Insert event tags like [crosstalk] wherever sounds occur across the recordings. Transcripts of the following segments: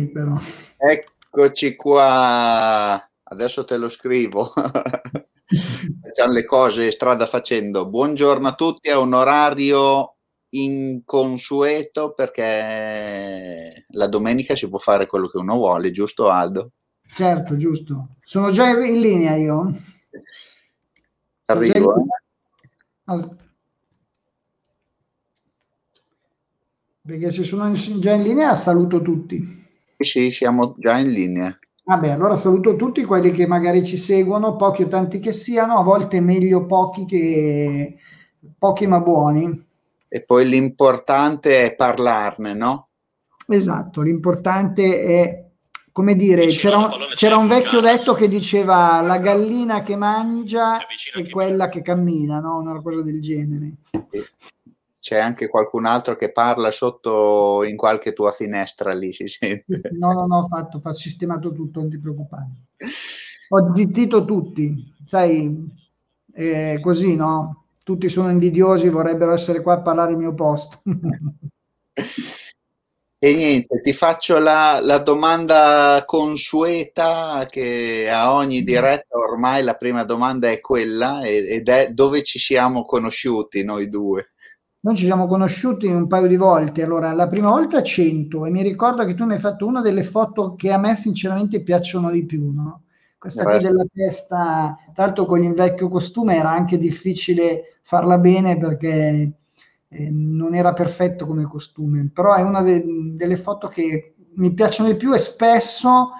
però. Eccoci qua, adesso te lo scrivo. [laughs] Facciamo le cose strada facendo. Buongiorno a tutti, è un orario inconsueto perché la domenica si può fare quello che uno vuole, giusto Aldo? Certo, giusto. Sono già in linea io. Arrivo. Eh. Perché se sono già in linea saluto tutti. Sì, siamo già in linea. Vabbè, allora saluto tutti quelli che magari ci seguono, pochi o tanti che siano, a volte meglio pochi che pochi ma buoni. E poi l'importante è parlarne, no? Esatto, l'importante è, come dire, c'era un, c'era un vecchio detto che diceva la gallina che mangia è quella che cammina, no? Una cosa del genere. C'è anche qualcun altro che parla sotto in qualche tua finestra lì, si sente? No, no, no, ho fatto, ho sistemato tutto, non ti preoccupare. Ho zittito tutti, sai, eh, così, no? Tutti sono invidiosi, vorrebbero essere qua a parlare al mio posto. E niente, ti faccio la, la, domanda consueta che a ogni diretta ormai la prima domanda è quella ed è dove ci siamo conosciuti noi due. Noi ci siamo conosciuti un paio di volte, allora la prima volta a 100 e mi ricordo che tu mi hai fatto una delle foto che a me sinceramente piacciono di più, no? Questa qui della testa, tra l'altro con il vecchio costume era anche difficile farla bene perché eh, non era perfetto come costume, però è una de- delle foto che mi piacciono di più e spesso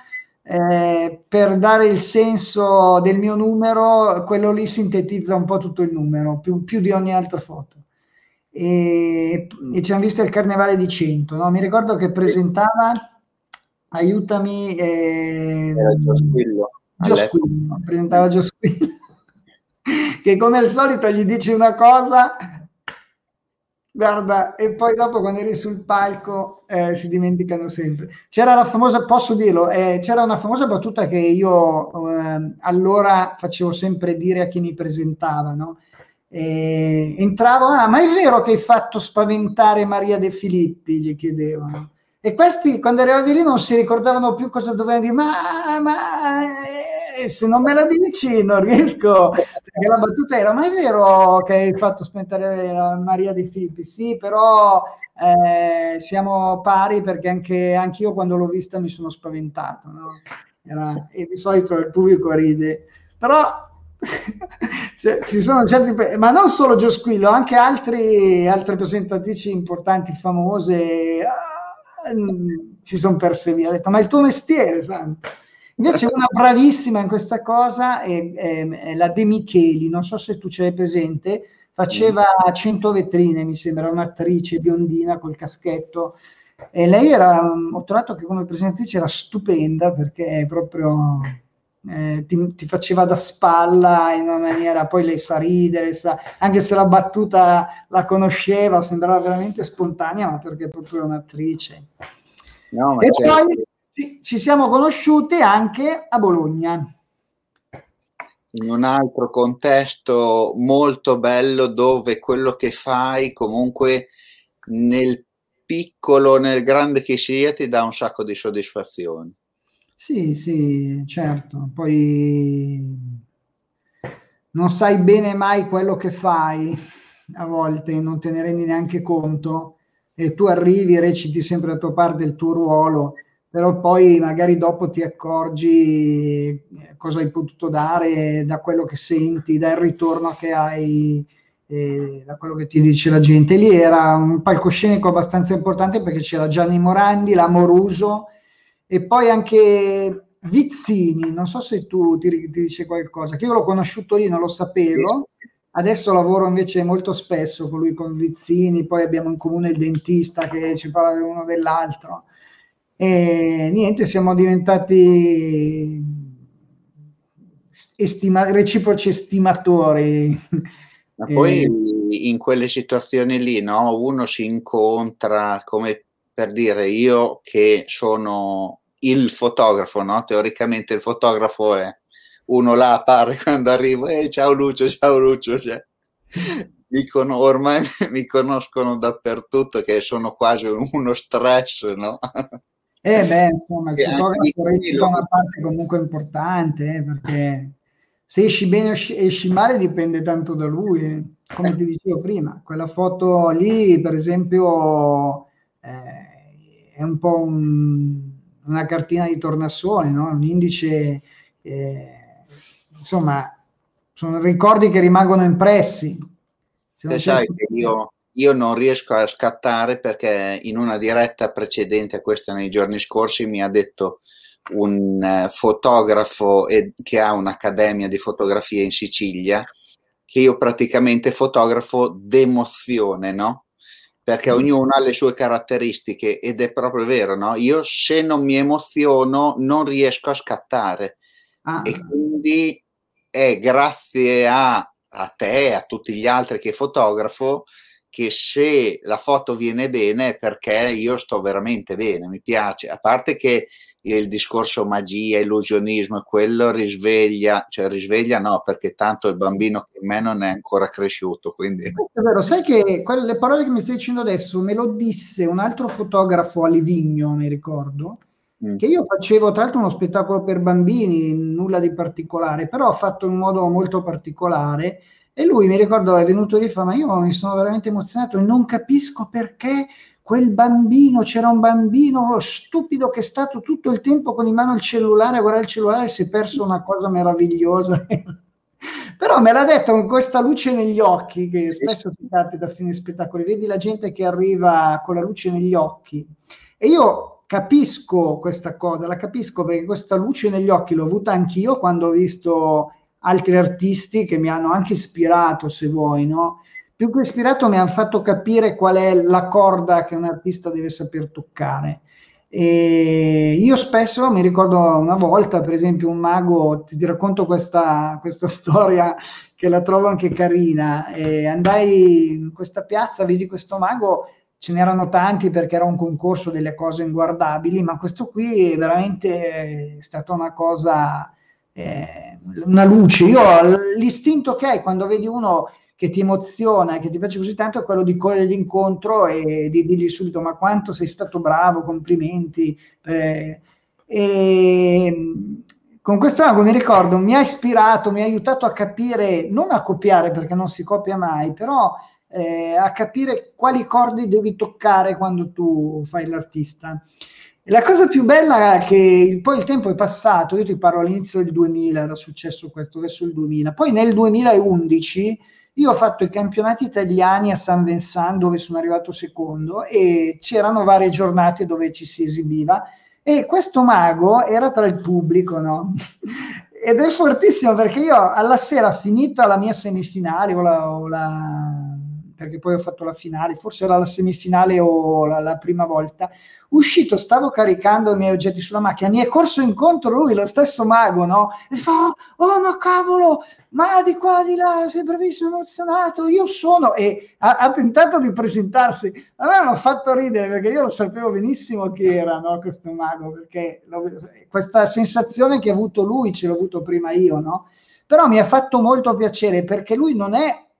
eh, per dare il senso del mio numero, quello lì sintetizza un po' tutto il numero, più, più di ogni altra foto e, e ci hanno visto il carnevale di Cento. No? Mi ricordo che presentava Aiutami. Eh, Giosquillo, presentava Giosquillo, [laughs] che come al solito gli dici una cosa, guarda, e poi dopo quando eri sul palco eh, si dimenticano sempre. C'era la famosa, posso dirlo, eh, c'era una famosa battuta che io eh, allora facevo sempre dire a chi mi presentava, no? E entravo, ah, ma è vero che hai fatto spaventare Maria De Filippi? Gli chiedevano. E questi, quando arrivavi lì, non si ricordavano più cosa dovevano dire, ma, ma eh, se non me la dici non riesco. Perché la battuta era, ma è vero che hai fatto spaventare Maria De Filippi? Sì, però eh, siamo pari perché anche, anche, io quando l'ho vista mi sono spaventato. No? Era, e di solito il pubblico ride. Però [laughs] cioè, ci sono certi, ma non solo Gio Squillo, anche altri, altre presentatrici importanti, famose, ah, mm, si sono perse via. Ha detto, ma il tuo mestiere, santo. Invece una bravissima in questa cosa è, è, è la De Micheli, non so se tu ce l'hai presente, faceva 100 vetrine, mi sembra, un'attrice biondina col caschetto. E lei era, ho trovato che come presentatrice era stupenda perché è proprio eh, ti, ti, faceva da spalla in una maniera, poi lei sa ridere, sa, anche se la battuta la conosceva, sembrava veramente spontanea, ma perché è proprio un'attrice. No, e certo. poi ci, ci siamo conosciuti anche a Bologna. In un altro contesto molto bello dove quello che fai comunque nel piccolo, nel grande che sia, ti dà un sacco di soddisfazioni. Sì, sì, certo. Poi non sai bene mai quello che fai, a volte non te ne rendi neanche conto e tu arrivi, reciti sempre la tua parte, il tuo ruolo, però poi magari dopo ti accorgi eh, cosa hai potuto dare da quello che senti, dal ritorno che hai, eh, da quello che ti dice la gente. Lì era un palcoscenico abbastanza importante perché c'era Gianni Morandi, l'Amoruso, e poi anche Vizzini, non so se tu ti, ti dice qualcosa, che io l'ho conosciuto lì, non lo sapevo, adesso lavoro invece molto spesso con lui, con Vizzini, poi abbiamo in comune il dentista che ci parla l'uno dell'altro. E niente, siamo diventati estima- reciproci estimatori. Ma poi in quelle situazioni lì, no? Uno si incontra come per dire io che sono il fotografo, no? Teoricamente il fotografo è uno là appare [laughs] quando arrivo, ehi ciao Lucio, ciao Lucio, cioè, mi con- ormai [laughs] mi conoscono dappertutto che sono quasi uno stress, no? Eh beh, insomma, il fotografo recita una parte comunque importante, eh, perché se esci bene o esci male dipende tanto da lui, eh. come ti dicevo prima. Quella foto lì, per esempio, eh, è un po' un, una cartina di tornasole, no? un indice, eh, insomma, sono ricordi che rimangono impressi. Se sai che io, io non riesco a scattare perché in una diretta precedente a questa nei giorni scorsi mi ha detto un uh, fotografo che ha un'accademia di fotografia in Sicilia che io praticamente fotografo d'emozione, no? Perché ognuno ha le sue caratteristiche ed è proprio vero, no? Io se non mi emoziono non riesco a scattare ah. e quindi è grazie a, a te, a tutti gli altri che fotografo, che se la foto viene bene è perché io sto veramente bene, mi piace, a parte che il discorso magia, illusionismo, quello risveglia, cioè risveglia no, perché tanto il bambino che in me non è ancora cresciuto. Quindi... È vero, sai che quelle parole che mi stai dicendo adesso me lo disse un altro fotografo a Livigno, mi ricordo, mm. che io facevo tra l'altro uno spettacolo per bambini, nulla di particolare, però fatto in modo molto particolare e lui mi ricordo è venuto lì e fa: Ma io mi sono veramente emozionato e non capisco perché quel bambino, c'era un bambino stupido che è stato tutto il tempo con in mano il cellulare a guardare il cellulare e si è perso una cosa meravigliosa. [laughs] Però me l'ha detto con questa luce negli occhi, che spesso ti capita a fine spettacoli, vedi la gente che arriva con la luce negli occhi. E io capisco questa cosa, la capisco perché questa luce negli occhi l'ho avuta anch'io quando ho visto altri artisti che mi hanno anche ispirato, se vuoi, no? Più che ispirato mi hanno fatto capire qual è la corda che un artista deve saper toccare. E io spesso mi ricordo una volta, per esempio, un mago, ti, ti racconto questa, questa, [laughs] storia che la trovo anche carina. E andai in questa piazza, vedi questo mago, ce n'erano tanti perché era un concorso delle cose inguardabili, ma questo qui è veramente stata una cosa eh, una luce. Io l'istinto che hai quando vedi uno che ti emoziona, che ti piace così tanto, è quello di cogliere l'incontro e di dirgli subito: Ma quanto sei stato bravo, complimenti. Eh, e con questo mago mi ricordo, mi ha ispirato, mi ha aiutato a capire, non a copiare perché non si copia mai, però eh, a capire quali cordi devi toccare quando tu fai l'artista. La cosa più bella è che poi il tempo è passato, io ti parlo all'inizio del 2000, era successo questo verso il 2000, poi nel 2011 io ho fatto i campionati italiani a San Vincent dove sono arrivato secondo e c'erano varie giornate dove ci si esibiva e questo mago era tra il pubblico, no? [laughs] Ed è fortissimo perché io alla sera finita la mia semifinale o la, o la perché poi ho fatto la finale, forse era la semifinale o la, la prima volta. Uscito, stavo caricando i miei oggetti sulla macchina, mi è corso incontro lui, lo stesso mago, no? E fa, oh ma cavolo, ma di qua, di là, sei bravissimo, emozionato, io sono, e ha, ha tentato di presentarsi. A me hanno fatto ridere perché io lo sapevo benissimo chi era, no, questo mago, perché lo, questa sensazione che ha avuto lui ce l'ho avuto prima io, no? Però mi ha fatto molto piacere perché lui non è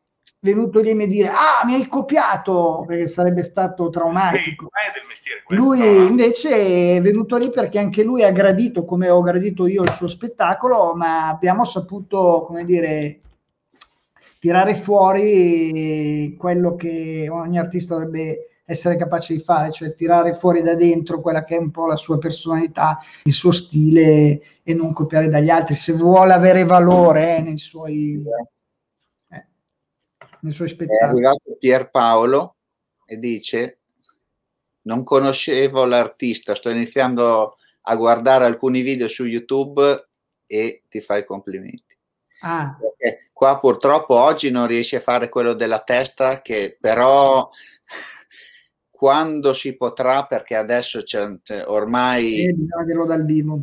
venuto lì a dire ah mi hai copiato perché sarebbe stato traumatico sì, lui invece è venuto lì perché anche lui ha gradito come ho gradito io il suo spettacolo ma abbiamo saputo come dire tirare fuori quello che ogni artista dovrebbe essere capace di fare, cioè tirare fuori da dentro quella che è un po' la sua personalità, il suo stile e non copiare dagli altri. Se vuole avere valore eh, nei suoi, nei suoi spettacoli. È arrivato Pierpaolo e dice non conoscevo l'artista, sto iniziando a guardare alcuni video su YouTube e ti fai complimenti. Ah. Perché qua purtroppo oggi non riesci a fare quello della testa che però [laughs] quando si potrà perché adesso c'è, ormai eh, bisogna dal vivo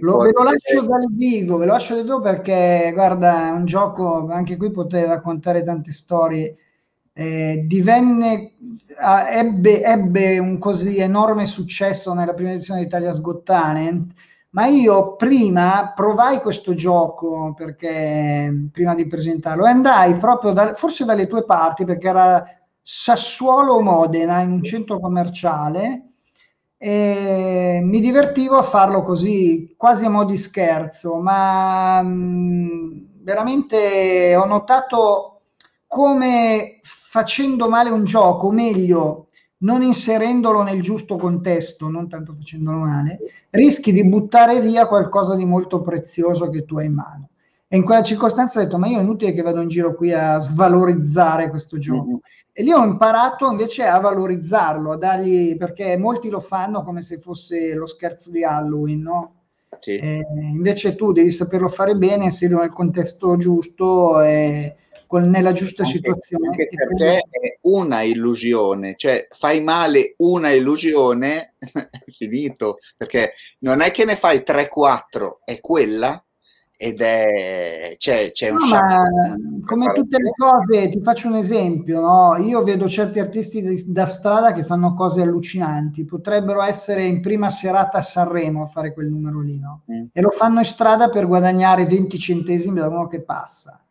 lo, ve lo lascio dal vivo, ve lo lascio dal vivo perché guarda, è un gioco, anche qui potete raccontare tante storie. Eh, divenne, ebbe, ebbe, un così enorme successo nella prima edizione di Italia's Got Talent, ma io prima provai questo gioco perché prima di presentarlo e andai proprio da, forse dalle tue parti perché era Sassuolo Modena in un centro commerciale e mi divertivo a farlo così, quasi a mo' di scherzo, ma mh, mm, veramente ho notato come facendo male un gioco, o meglio, non inserendolo nel giusto contesto, non tanto facendolo male, rischi di buttare via qualcosa di molto prezioso che tu hai in mano. E in quella circostanza ho detto, ma io è inutile che vado in giro qui a svalorizzare questo gioco. Mm-hmm. E lì ho imparato invece a valorizzarlo, a dargli, perché molti lo fanno come se fosse lo scherzo di Halloween, no? Sì. Eh, invece tu devi saperlo fare bene, inserirlo nel contesto giusto e con, nella giusta anche, situazione. Anche perché è una illusione, cioè fai male una illusione, [laughs] finito, perché non è che ne fai 3-4, è quella ed è c'è, c'è un no, come tutte le cose ti faccio un esempio no? io vedo certi artisti di, da strada che fanno cose allucinanti potrebbero essere in prima serata a Sanremo a fare quel numero lì no? mm. e lo fanno in strada per guadagnare 20 centesimi da uno che passa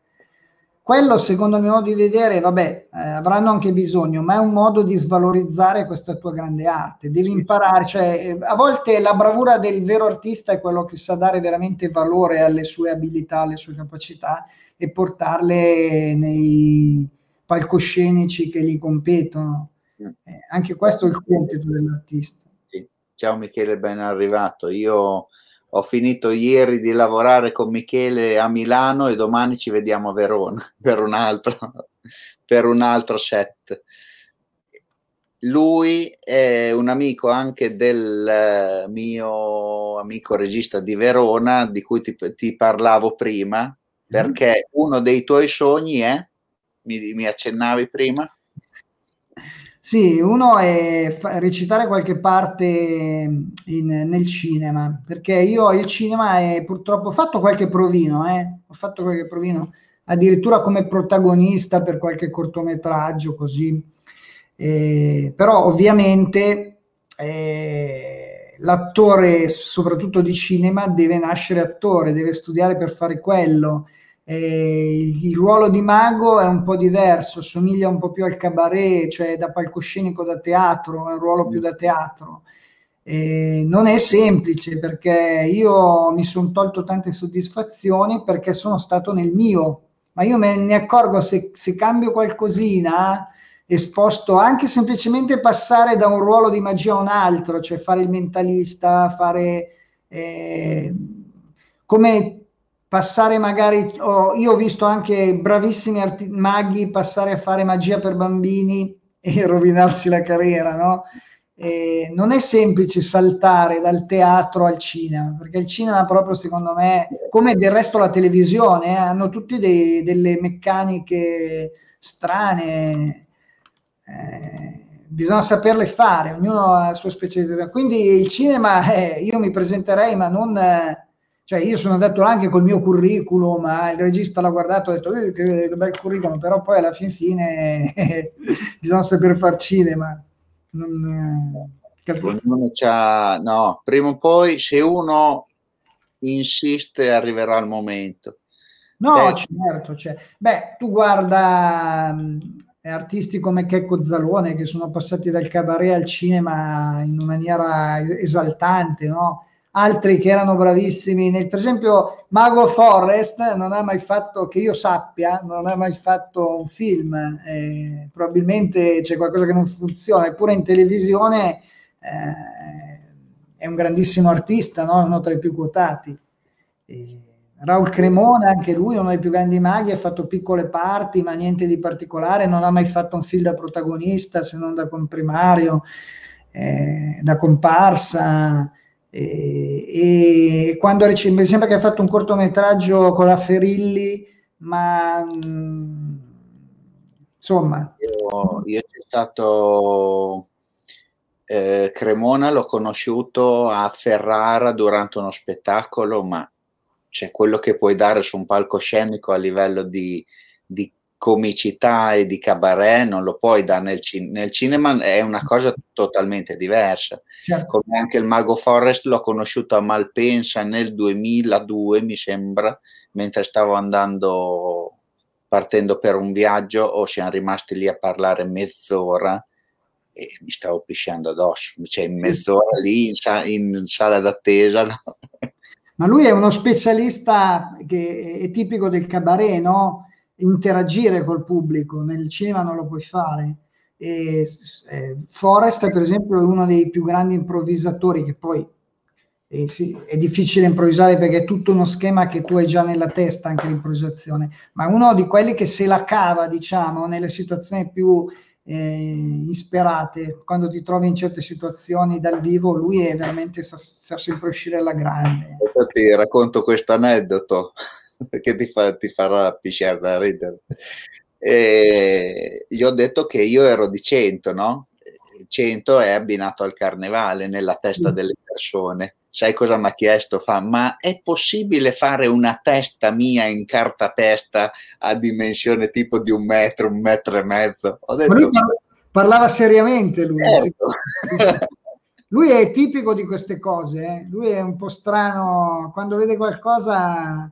quello, secondo il mio modo di vedere, vabbè, eh, avranno anche bisogno, ma è un modo di svalorizzare questa tua grande arte. Devi imparare, cioè, eh, a volte la bravura del vero artista è quello che sa dare veramente valore alle sue abilità, alle sue capacità e portarle nei palcoscenici che gli competono. Eh, anche questo è il compito dell'artista. Sì. Ciao Michele, ben arrivato. Io ho finito ieri di lavorare con Michele a Milano e domani ci vediamo a Verona [laughs] per un altro, per un altro set. Lui è un amico anche del mio amico regista di Verona, di cui ti, ti parlavo prima, perché uno dei tuoi sogni è, mi, mi accennavi prima? Sì, uno è recitare qualche parte in- nel cinema, perché io il cinema è purtroppo ho fatto qualche provino, eh, ho fatto qualche provino, addirittura come protagonista per qualche cortometraggio così, Eh, però ovviamente eh, l'attore, soprattutto di cinema, deve nascere attore, deve studiare per fare quello eh, il, ruolo di mago è un po' diverso, somiglia un po' più al cabaret, cioè da palcoscenico da teatro, è un ruolo più da teatro. Eh, non è semplice perché io mi sono tolto tante soddisfazioni perché sono stato nel mio, ma io me ne accorgo se, se cambio qualcosina esposto anche semplicemente passare da un ruolo di magia a un altro, cioè fare il mentalista, fare eh, come passare magari, oh, io ho visto anche bravissimi arti- maghi passare a fare magia per bambini [laughs] e rovinarsi la carriera, no? E non è semplice saltare dal teatro al cinema, perché il cinema proprio secondo me, come del resto la televisione, eh, hanno tutti dei, delle meccaniche strane, eh, bisogna saperle fare, ognuno ha la sua specializzazione. Quindi il cinema, eh, io mi presenterei, ma non... Eh, cioè io sono andato anche col mio curriculum, ma il regista l'ha guardato e ha detto eh, che, che, bel curriculum, però poi alla fin fine [laughs] bisogna saper far cinema. Non, eh, no, prima o poi se uno insiste arriverà il momento. No, Beh. certo, cioè, beh, tu guarda mh, artisti come Checco Zalone che sono passati dal cabaret al cinema in maniera esaltante, no? Altri che erano bravissimi. Nel, per esempio, Mago Forrest non ha mai fatto, che io sappia, non ha mai fatto un film. Eh, probabilmente c'è qualcosa che non funziona, eppure in televisione eh, è un grandissimo artista, no? uno tra i più quotati. Eh, Raul Cremona, anche lui, uno dei più grandi maghi, ha fatto piccole parti, ma niente di particolare, non ha mai fatto un film da protagonista se non da comprimario, eh, da comparsa. E, e quando mi sembra che ha fatto un cortometraggio con la Ferilli, ma mh, mm, insomma. Io, io c'è stato eh, Cremona, l'ho conosciuto a Ferrara durante uno spettacolo, ma c'è quello che puoi dare su un palcoscenico a livello di, di comicità e di cabaret non lo puoi dare nel, cin- nel cinema, è una cosa totalmente diversa. Certo. Come anche il Mago Forest l'ho conosciuto a Malpensa nel 2002, mi sembra, mentre stavo andando, partendo per un viaggio, o siamo rimasti lì a parlare mezz'ora e mi stavo pisciando addosso, cioè in mezz'ora lì in, sa- in sala d'attesa. No? Ma lui è uno specialista che è tipico del cabaret, no? Interagire col pubblico, nel cinema non lo puoi fare. E, eh, Forrest, per esempio, è uno dei più grandi improvvisatori che poi eh, sì, è difficile improvvisare perché è tutto uno schema che tu hai già nella testa, anche l'improvvisazione, ma uno di quelli che se la cava, diciamo, nelle situazioni più eh, isperate, quando ti trovi in certe situazioni dal vivo, lui è veramente sa, sa sempre uscire alla grande. Ti racconto questo aneddoto che ti, fa, ti farà pisciare da ridere. E gli ho detto che io ero di 100, no? 100 è abbinato al carnevale nella testa delle persone. Sai cosa mi ha chiesto? Fa, ma è possibile fare una testa mia in cartapesta a dimensione tipo di un metro, un metro e mezzo? Ho detto, lui parlava seriamente lui. Certo. [laughs] Lui è tipico di queste cose, eh? lui è un po' strano, quando vede qualcosa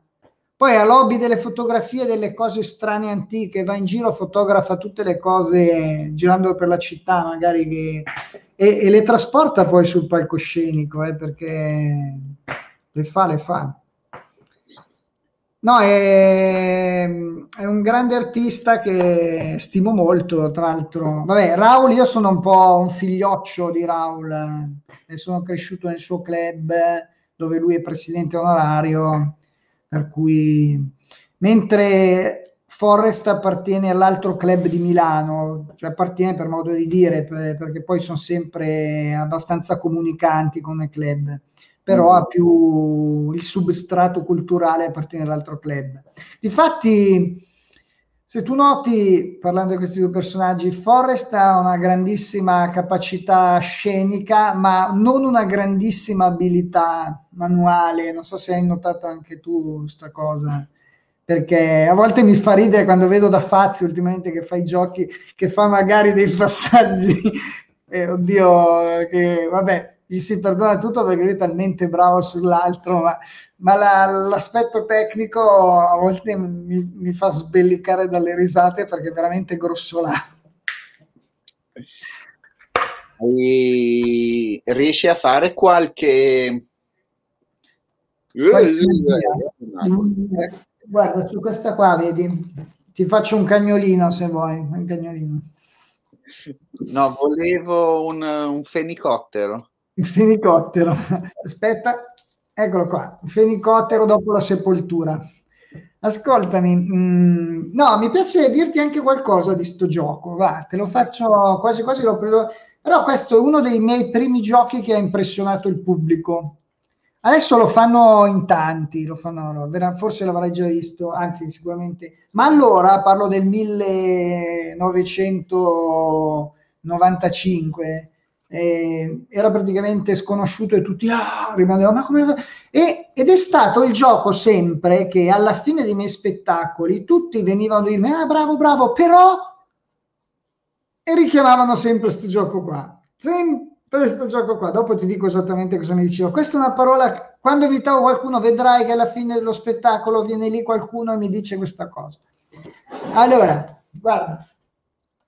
poi ha lobby delle fotografie delle cose strane antiche, va in giro, fotografa tutte le cose girando per la città, magari che, e, e, le trasporta poi sul palcoscenico, eh, perché le fa, le fa. No, è, è, un grande artista che stimo molto, tra l'altro. Vabbè, Raul, io sono un po' un figlioccio di Raul, eh, sono cresciuto nel suo club dove lui è presidente onorario per cui mentre Forrest appartiene all'altro club di Milano, cioè appartiene per modo di dire, perché poi sono sempre abbastanza comunicanti come club, però mm. ha più il substrato culturale appartiene all'altro club. Difatti, se tu noti, parlando di questi due personaggi, Forrest ha una grandissima capacità scenica, ma non una grandissima abilità manuale. Non so se hai notato anche tu questa cosa, perché a volte mi fa ridere quando vedo da Fazio ultimamente che fa i giochi, che fa magari dei [laughs] passaggi, eh, oddio, che vabbè, gli si perdona tutto perché lui è talmente bravo sull'altro, ma ma la, l'aspetto tecnico a volte mi, mi, fa sbellicare dalle risate perché è veramente grossolato. E riesci a fare qualche... Guarda, su questa qua vedi, ti faccio un cagnolino se vuoi, un cagnolino. No, volevo un, un fenicottero. Un fenicottero. Aspetta, Eccolo qua, fenicottero dopo la sepoltura. Ascoltami, mh, mm, no, mi piace dirti anche qualcosa di sto gioco, va, te lo faccio quasi quasi l'ho preso, però questo è uno dei miei primi giochi che ha impressionato il pubblico. Adesso lo fanno in tanti, lo fanno, forse l'avrai già visto, anzi sicuramente, ma allora parlo del 1995 eh, era praticamente sconosciuto e tutti ah, rimanevano, ma come e, ed è stato il gioco sempre che alla fine dei miei spettacoli tutti venivano a dirmi ah bravo bravo però e richiamavano sempre questo gioco qua sempre questo gioco qua. Dopo ti dico esattamente cosa mi diceva. Questa è una parola quando invitavo qualcuno vedrai che alla fine dello spettacolo viene lì qualcuno e mi dice questa cosa. Allora guarda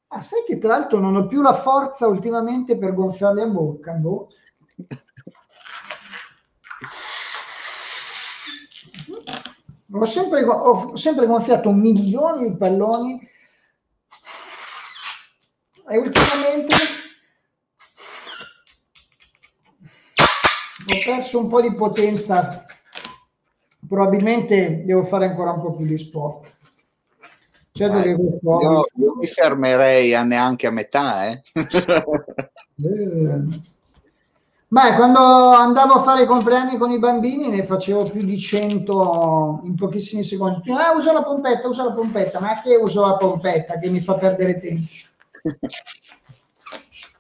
Ah, sai che tra l'altro non ho più la forza ultimamente per gonfiarli a bocca. Boh. Ho sempre, ho sempre gonfiato milioni di palloni e ultimamente ho perso un po' di potenza. Probabilmente devo fare ancora un po' più di sport. Certo che questo... io, io, mi fermerei a neanche a metà. Eh. eh. Beh, quando andavo a fare i compleanni con i bambini ne facevo più di 100 in pochissimi secondi. Ah, uso la pompetta, uso la pompetta, ma che uso la pompetta che mi fa perdere tempo? [laughs]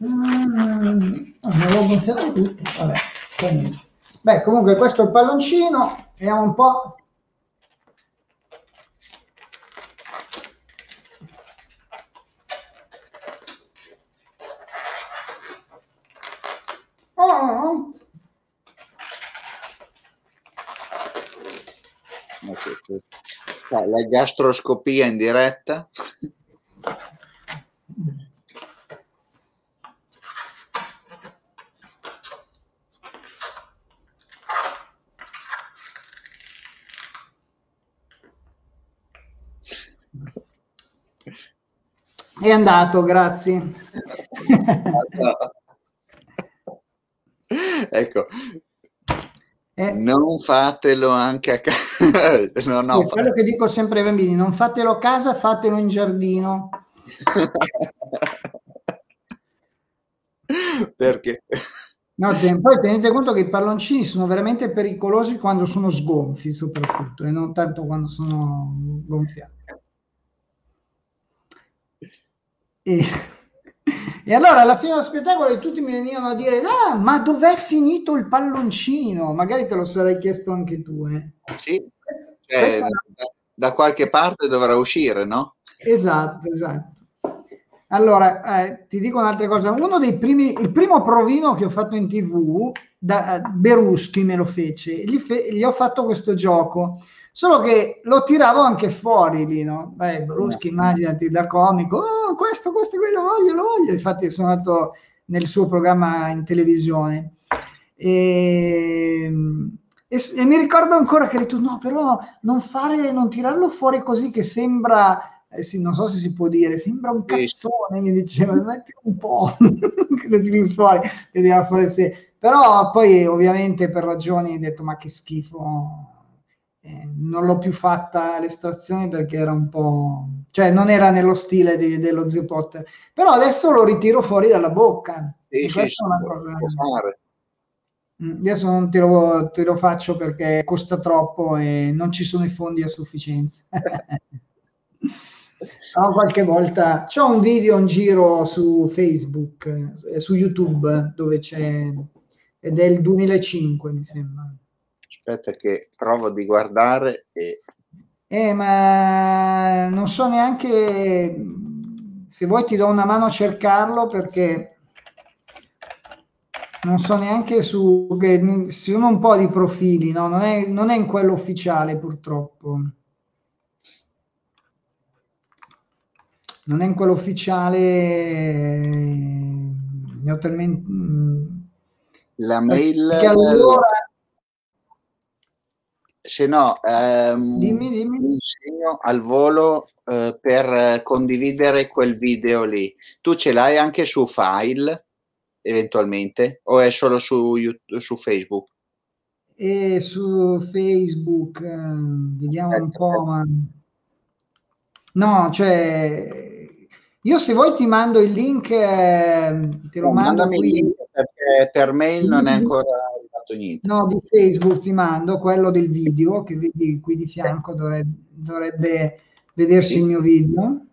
Mm, avevo gonfiato tutto. Vabbè, Beh, comunque questo è il palloncino, vediamo un po' la gastroscopia in diretta. È andato, grazie. ecco, eh, non fatelo anche a casa. [laughs] no, no, sì, quello che dico sempre ai bambini, non fatelo a casa, fatelo in giardino. [laughs] Perché? No, poi tenete conto che i palloncini sono veramente pericolosi quando sono sgonfi, soprattutto, e non tanto quando sono gonfiati. E, e allora alla fine dello spettacolo tutti mi venivano a dire: Ah, ma dov'è finito il palloncino? Magari te lo sarei chiesto anche tu. Eh. Sì, eh, da, da qualche parte dovrà uscire, no? Esatto, esatto. Allora, eh, ti dico un'altra cosa. Uno dei primi, il primo provino che ho fatto in tv, da, Beruschi me lo fece, gli, fe, gli, ho fatto questo gioco, solo che lo tiravo anche fuori lì, no? Beh, Beruschi, immaginati, da comico, oh, questo, questo, quello, voglio, lo voglio. Infatti sono andato nel suo programma in televisione. E, e, e mi ricordo ancora che ha detto, no, però non fare, non tirarlo fuori così che sembra eh sì, non so se si può dire, sembra un cazzone, mi diceva, metti un po', [laughs] che lo tiri fuori, che fuori se... Però poi ovviamente per ragioni ho detto, ma che schifo, eh, non l'ho più fatta l'estrazione perché era un po'... cioè non era nello stile di, dello Zio Potter, però adesso lo ritiro fuori dalla bocca. Sì, sì, sì. Mm, adesso non te lo, te lo faccio perché costa troppo e non ci sono i fondi a sufficienza. [laughs] No, qualche volta c'è un video in giro su Facebook, eh, su YouTube, dove c'è, è il 2005, mi sembra. Aspetta che provo di guardare e... Eh, ma non so neanche se vuoi ti do una mano a cercarlo perché non so neanche su che sono un po' di profili, no? non, è, non è in quello ufficiale purtroppo. non è in quello ufficiale, ne ho talmente... La mail... Allora... Se no, ehm, dimmi, dimmi. insegno al volo eh, per condividere quel video lì. Tu ce l'hai anche su file, eventualmente, o è solo su, YouTube, su Facebook? E su Facebook, eh, vediamo eh, un po', ma... No, cioè io se vuoi ti mando il link, eh, te lo no, mando qui. perché per mail non è ancora arrivato niente. No, di Facebook ti mando quello del video che vedi qui di fianco, dovrebbe, dovrebbe vedersi sì. il mio video.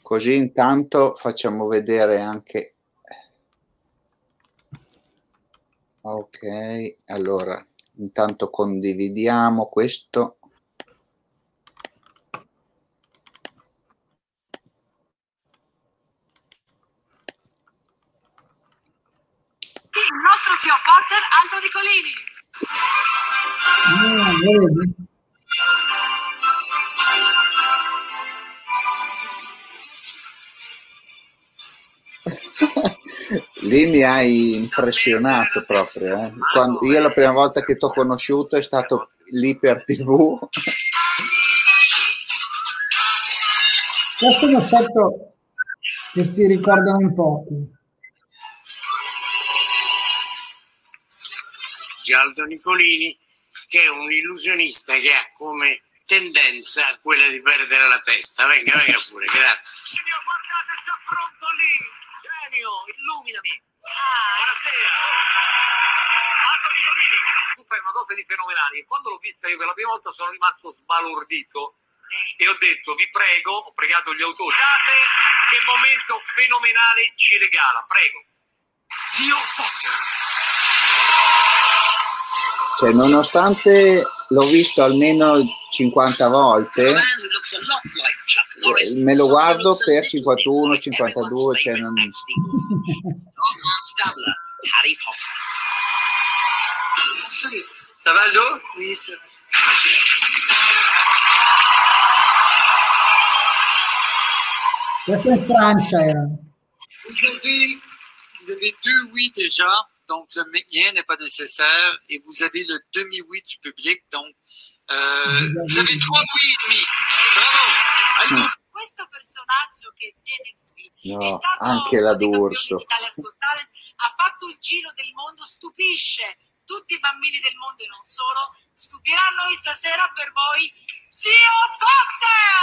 Così intanto facciamo vedere anche... Ok, allora intanto condividiamo questo. Lì mi hai impressionato proprio. Eh? Quando, io la prima volta che ti ho conosciuto è stato lì per TV. Questo è un effetto che si ricordano in pochi. Aldo Nicolini, che è un illusionista che ha come tendenza quella di perdere la testa. Venga, venga pure, grazie. Guardate, sta pronto lì! Genio, illuminami! Ah, buonasera! Nicolini, tu fai una cosa di fenomenali. Quando l'ho vista io per la prima volta sono rimasto sbalordito e ho detto vi prego, ho pregato gli autori, guardate che momento fenomenale ci regala, prego. Zio Potter. Cioè, nonostante l'ho visto almeno 50 volte, me lo guardo per 51, 52, cioè non... Ça va, Joe Oui, ça va. Questa è Francia, era. Vous avez, vous avez deux oui déjà. Donc rien n'est pas nécessaire. Et vous avez le demi-oui du public, donc euh, vous avez trois oui et demi. Bravo! Allora, questo personaggio che viene qui no, anche la D'Urso ha fatto il giro del mondo, stupisce tutti i bambini del mondo e non solo, stupirà noi stasera per voi Zio Potter!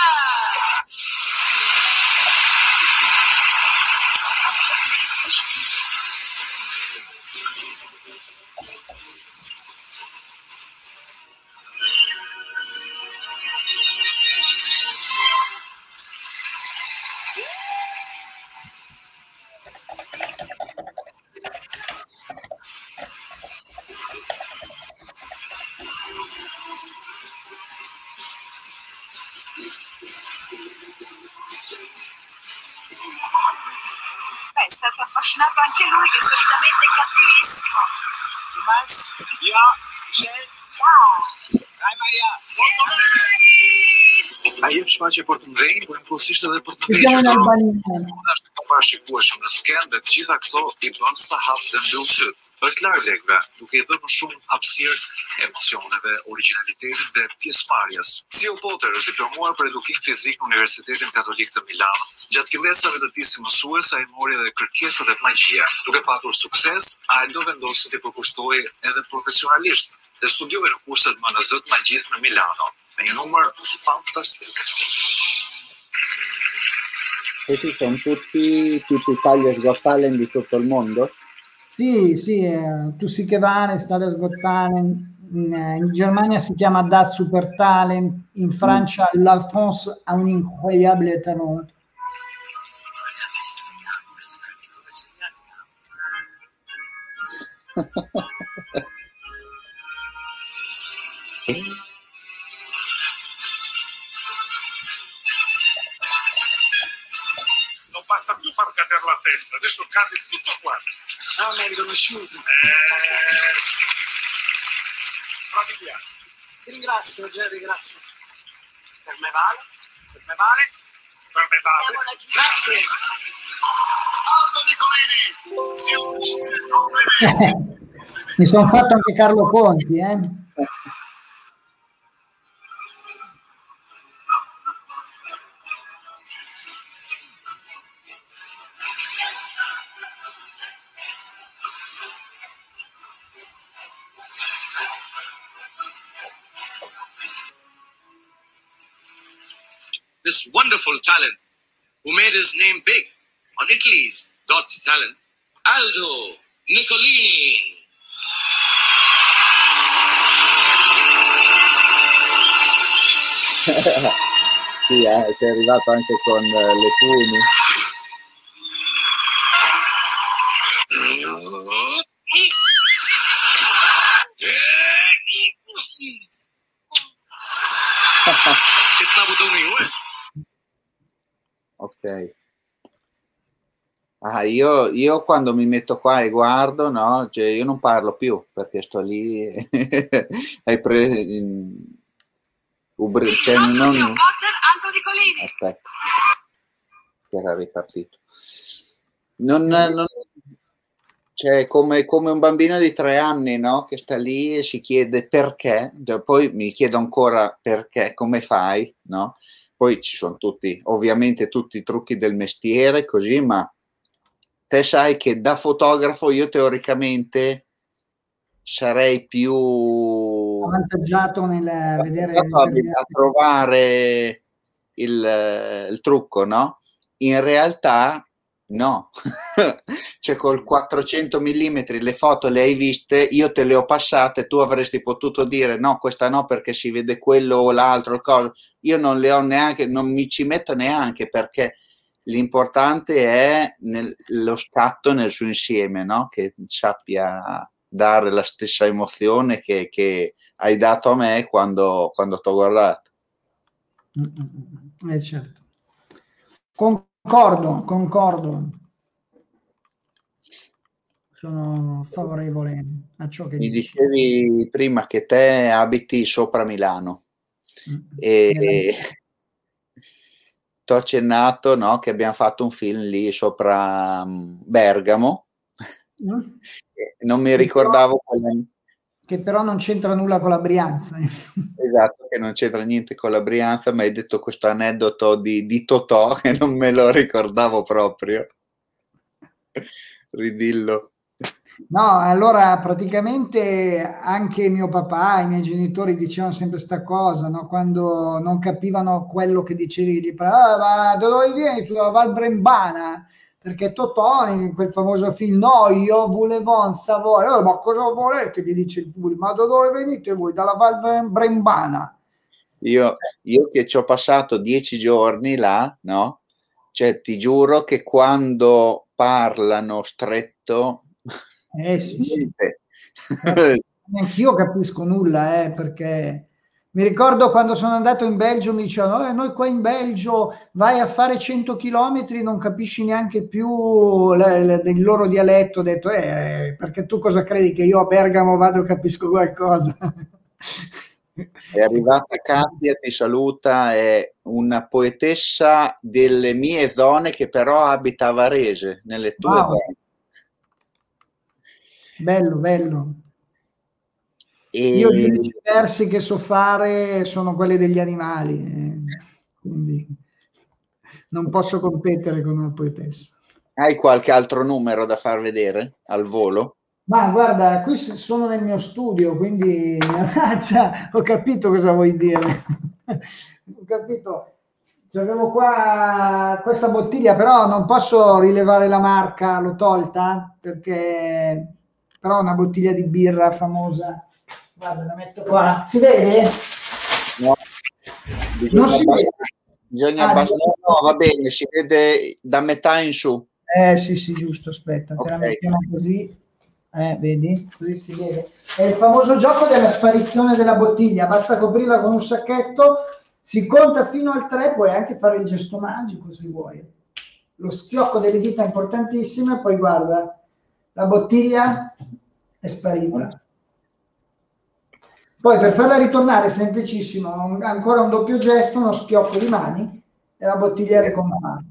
Anche lui, che solitamente è cattivissimo. Mas, ja, që, ja. Ai Maria, ai jep shfaqje për të ndrejnë, por impulsisht edhe për të ndrejnë. Ja, në Albani parashikueshëm në sken dhe të gjitha këto i bën sa hap dhe mbyll syt. Është larg lekëve, duke i dhënë shumë hapësirë emocioneve, originalitetit dhe pjesëmarrjes. Theo Potter është diplomuar për edukim fizik në Universitetin Katolik të Milano. Gjatë killesave të tij si mësues, ai mori edhe kërkesat e magjia. Duke patur sukses, ai do vendosi të përkushtojë edhe profesionalisht dhe studioi në kurset MNZ magjisë në Milano, me një numër fantastik. Questi sono tutti tutti i Taglias Got Talent di tutto il mondo Sì, sì, eh, tu sì che vale, Stare Talent. In, eh, in Germania si chiama Das Super Talent, in Francia La France a un incroyable talent. [laughs] far cadere la testa, adesso cade tutto quanto. No, mi è riconosciuto. Eh, sì. Strabiliante. Ti ringrazio, Jerry, grazie. Per me vale, per me vale. Per me vale. Grazie. Aldo Nicolini, zio, [laughs] complimenti. Mi sono fatto anche Carlo Conti, eh? This wonderful talent who made his name big on Italy's Got Talent, Aldo Nicolini. [laughs] sì eh, sei arrivato anche con eh, le funi Ah, io, io quando mi metto qua e guardo, no, cioè io non parlo più perché sto lì [laughs] hai preso ubri- cioè, non, Potter, Aldo aspetta che era ripartito non, non cioè come, come un bambino di tre anni no? che sta lì e si chiede perché poi mi chiedo ancora perché come fai no? poi ci sono tutti ovviamente tutti i trucchi del mestiere così ma te sai che da fotografo io teoricamente sarei più Avvantaggiato nel vedere... a trovare il, il trucco, no? In realtà no, [laughs] cioè col 400 mm le foto le hai viste, io te le ho passate, tu avresti potuto dire no, questa no perché si vede quello o l'altro, cosa. io non le ho neanche, non mi ci metto neanche perché l'importante è nel, lo scatto nel suo insieme, no? Che sappia dare la stessa emozione che, che hai dato a me quando, quando ti ho guardato. Eh, certo. Concordo, concordo. Sono favorevole a ciò che Mi dici. dicevi prima che te abiti sopra Milano Mm. e ti ho accennato no, che abbiamo fatto un film lì sopra mm, Bergamo. Mm? [laughs] Non mi ricordavo quella- Che però non c'entra nulla con la Brianza. Esatto, che non c'entra niente con la Brianza, ma hai detto questo aneddoto di, di Totò che [laughs] non me lo ricordavo proprio. Ridillo. No, allora praticamente anche mio papà, i miei genitori dicevano sempre questa cosa, no? quando non capivano quello che dicevi, gli ah, ma da dove vieni tu? Dalla Val Brembana? Perché Totò in quel famoso film, no, io volevo un sapore, oh, ma cosa volete? Gli dice il Fuli, ma da dove venite voi? Dalla Val Brembana. Io, io che ci ho passato dieci giorni là, no? Cioè, ti giuro che quando parlano stretto eh sì, sì. [laughs] Anch'io capisco nulla, eh, perché mi ricordo quando sono andato in Belgio mi dicevano, eh, noi qua in Belgio vai a fare 100 km non capisci neanche più il loro dialetto. Ho detto, eh, perché tu cosa credi che io a Bergamo vado e capisco qualcosa? [laughs] È arrivata Katia, ti saluta, è una poetessa delle mie zone che però abita a Varese, nelle tue wow. zone. Bello, bello. E... Io gli unici versi che so fare sono quelli degli animali, eh, quindi non posso competere con una poetessa. Hai qualche altro numero da far vedere al volo? Ma guarda, qui sono nel mio studio, quindi [laughs] cioè, ho capito cosa vuoi dire. ho capito. Avevo qua questa bottiglia, però non posso rilevare la marca, l'ho tolta perché però una bottiglia di birra famosa. Guarda, la metto qua. Si vede? No. Bisogna non si vede. Bisogna ah, abbassare. No, va bene, si vede da metà in su. Eh sì, sì, giusto, aspetta, okay. te la mettiamo così. Eh, vedi? Così si vede. È il famoso gioco della sparizione della bottiglia. Basta coprirla con un sacchetto, si conta fino al 3, puoi anche fare il gesto magico se vuoi. Lo schiocco delle dita è importantissimo e poi guarda, la bottiglia è sparita. Poi per farla ritornare, semplicissimo, ancora un doppio gesto, uno schiocco di mani e la bottiglia ricompare.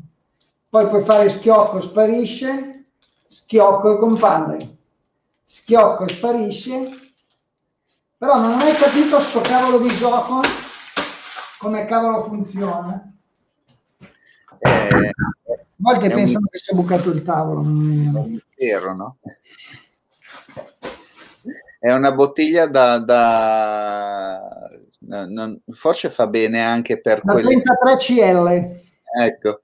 Poi puoi fare schiocco, sparisce, schiocco e compare. Schiocco e sparisce. Però non ho mai capito sto cavolo di gioco, come cavolo funziona. Eh, a volte pensano un... che sia bucato il tavolo. Non è vero, no? È una bottiglia da... da non, forse fa bene anche per... Da quelli... 33 CL. Ecco,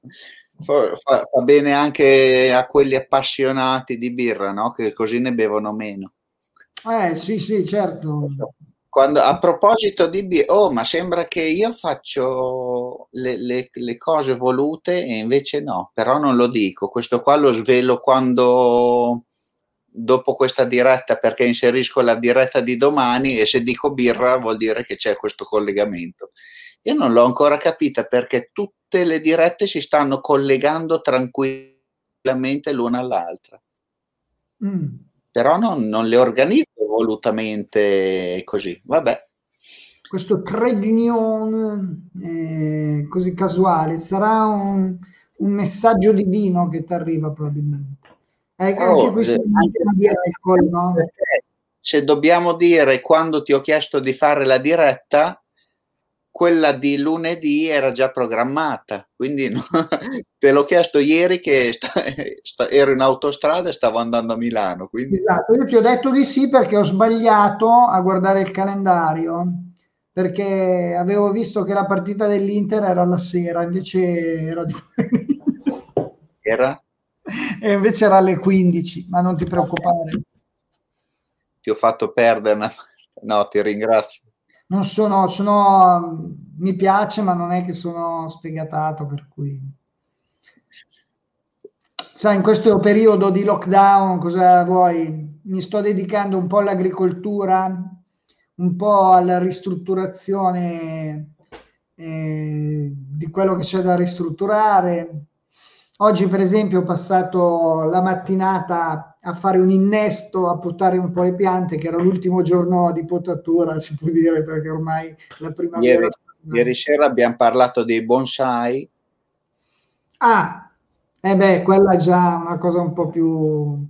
fa, fa, bene anche a quelli appassionati di birra, no? Che così ne bevono meno. Eh sì, sì, certo. Quando, a proposito di birra, oh, ma sembra che io faccio le, le, le, cose volute e invece no, però non lo dico. Questo qua lo svelo quando dopo questa diretta perché inserisco la diretta di domani e se dico birra vuol dire che c'è questo collegamento. Io non l'ho ancora capita perché tutte le dirette si stanno collegando tranquillamente l'una all'altra. Mm. Però non, non, le organizzo volutamente così. Vabbè. Questo trade union eh, così casuale sarà un, un messaggio divino che ti arriva probabilmente. Anche, oh, anche anche alcol, no? Se dobbiamo dire quando ti ho chiesto di fare la diretta, quella di lunedì era già programmata, quindi no, [laughs] te l'ho chiesto ieri che sta, [laughs] sta, ero in autostrada e stavo andando a Milano. Quindi... Esatto, io ti ho detto di sì perché ho sbagliato a guardare il calendario, perché avevo visto che la partita dell'Inter era la sera, invece era di... [laughs] Era? E invece era alle 15, ma non ti preoccupare. Ti ho fatto perdere, una... [laughs] no, ti ringrazio. Non sono, sono, mi piace, ma non è che sono sfegatato, per cui... Sai, in questo periodo di lockdown, cosa vuoi? Mi sto dedicando un po' all'agricoltura, un po' alla ristrutturazione eh, di quello che c'è da ristrutturare, Oggi, per esempio, ho passato la mattinata a fare un innesto, a potare un po' le piante, che era l'ultimo giorno di potatura, si può dire, perché ormai la primavera... Ieri, ieri sera abbiamo parlato dei bonsai. Ah, eh beh, quella è già una cosa un po' più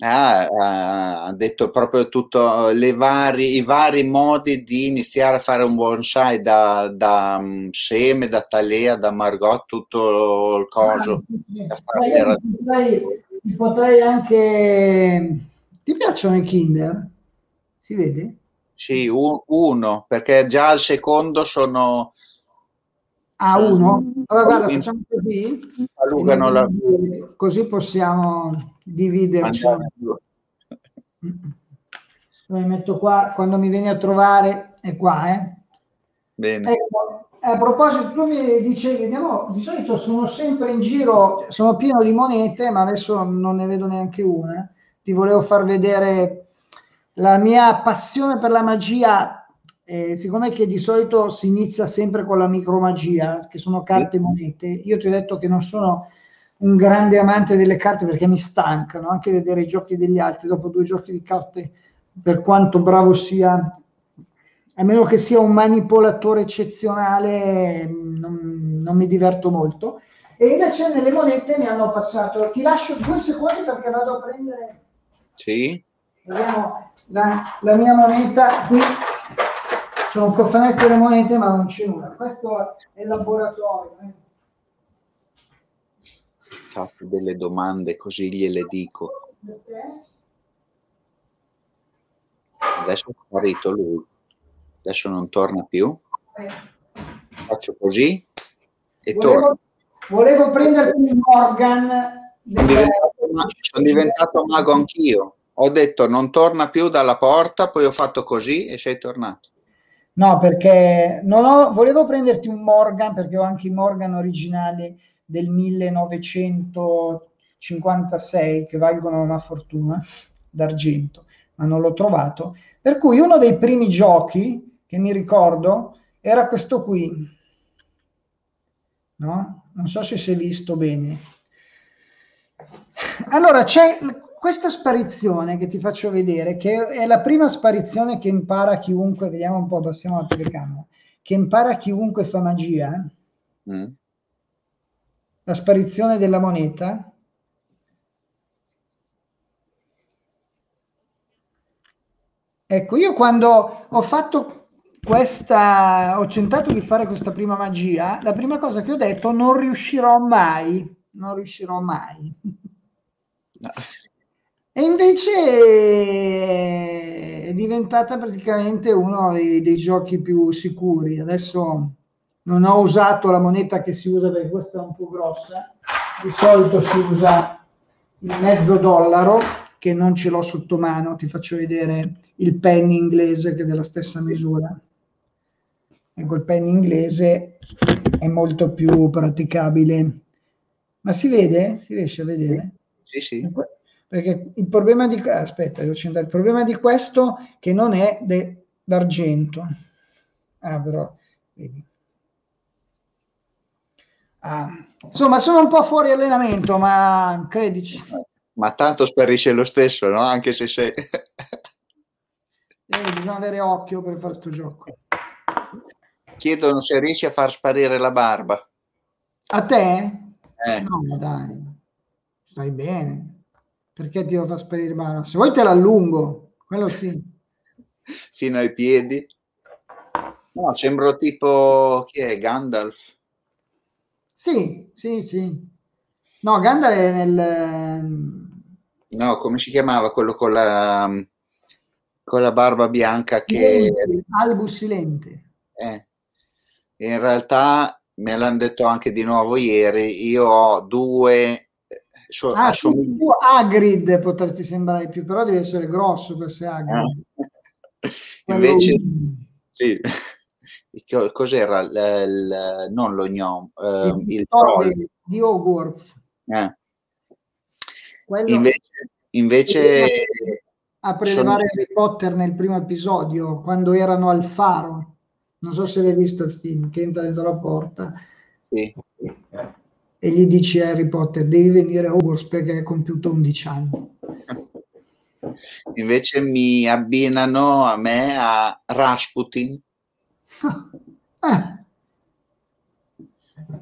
Ah, ha detto proprio tutto le vari, i vari modi di iniziare a fare un bonsai da, da um, seme, da talea, da margot, tutto il coso. Ah, ti, potrei, ti potrei anche... Ti piacciono i Kinder? Si vede? Sì, un, uno, perché già al secondo sono... Ah, uno? Allora guarda, facciamo così. La... Così possiamo dividerci. Lo metto qua, quando mi vieni a trovare è qua, eh. Bene. Ecco, a proposito, tu mi dicevi, vediamo, di solito sono sempre in giro, sono pieno di monete, ma adesso non ne vedo neanche una. Ti volevo far vedere la mia passione per la magia, eh, siccome che di solito si inizia sempre con la micromagia, che sono carte e monete, io ti ho detto che non sono un grande amante delle carte perché mi stancano anche vedere i giochi degli altri dopo due giochi di carte per quanto bravo sia a meno che sia un manipolatore eccezionale non, non mi diverto molto. E invece nelle monete mi hanno passato ti lascio due secondi perché vado a prendere sì. vediamo la, la mia moneta qui c'è un cofanetto delle monete ma non c'è nulla questo è il laboratorio eh fatto delle domande, così gliele dico. Adesso è sparito lui, adesso non torna più. Faccio così e volevo, torno. Volevo prenderti il Morgan. Diventato, sono diventato mago anch'io. Ho detto non torna più dalla porta, poi ho fatto così e sei tornato. No, perché non ho, volevo prenderti un Morgan perché ho anche i Morgan originali del 1956 che valgono una fortuna d'argento, ma non l'ho trovato. Per cui uno dei primi giochi che mi ricordo era questo qui. No? Non so se si è visto bene. Allora c'è questa sparizione che ti faccio vedere, che è la prima sparizione che impara chiunque, vediamo un po', passiamo la telecamera, che impara chiunque fa magia. Mm la sparizione della moneta Ecco, io quando ho fatto questa, ho tentato di fare questa prima magia, la prima cosa che ho detto, non riuscirò mai, non riuscirò mai. No. E invece è diventata praticamente uno dei, dei giochi più sicuri. Adesso non ho usato la moneta che si usa perché questa è un po' grossa, di solito si usa il mezzo dollaro che non ce l'ho sotto mano, ti faccio vedere il pen inglese che è della stessa misura. Ecco, il pen inglese è molto più praticabile. Ma si vede? Si riesce a vedere? Sì, sì. Perché il problema di, aspetta, il problema di questo che non è d'argento. Ah, però, vedi. Ah, insomma, sono un po' fuori allenamento, ma credici. Ma tanto sparisce lo stesso, no? Anche se sei... [laughs] eh, bisogna avere occhio per fare questo gioco. Chiedono se riesci a far sparire la barba. A te? Eh. No, dai, stai bene. Perché ti devo far sparire barba? Se vuoi te l'allungo, quello sì. [laughs] Fino ai piedi. No, sembro tipo... chi è? Gandalf? Sì, sì, sì. No, Gandalf è nel... Ehm, no, come si chiamava quello con la, con la barba bianca che... Albus Silente. Eh. In realtà me l'hanno detto anche di nuovo ieri, io ho due... So, ah, assomigli... tu Agrid potresti sembrare più, però deve essere grosso per essere Agrid. Ah. [laughs] Invece... Sì [laughs] cos'era l, l, non lo gnom, eh, il, il troll di Hogwarts. Eh. Invece, invece a prelevare sono... Harry Potter nel primo episodio quando erano al faro. Non so se l'hai visto il film che entra dentro la porta sì. E gli dice a Harry Potter devi venire a Hogwarts perché hai compiuto 11 anni. Invece mi abbinano a me a Rasputin Ah. [laughs]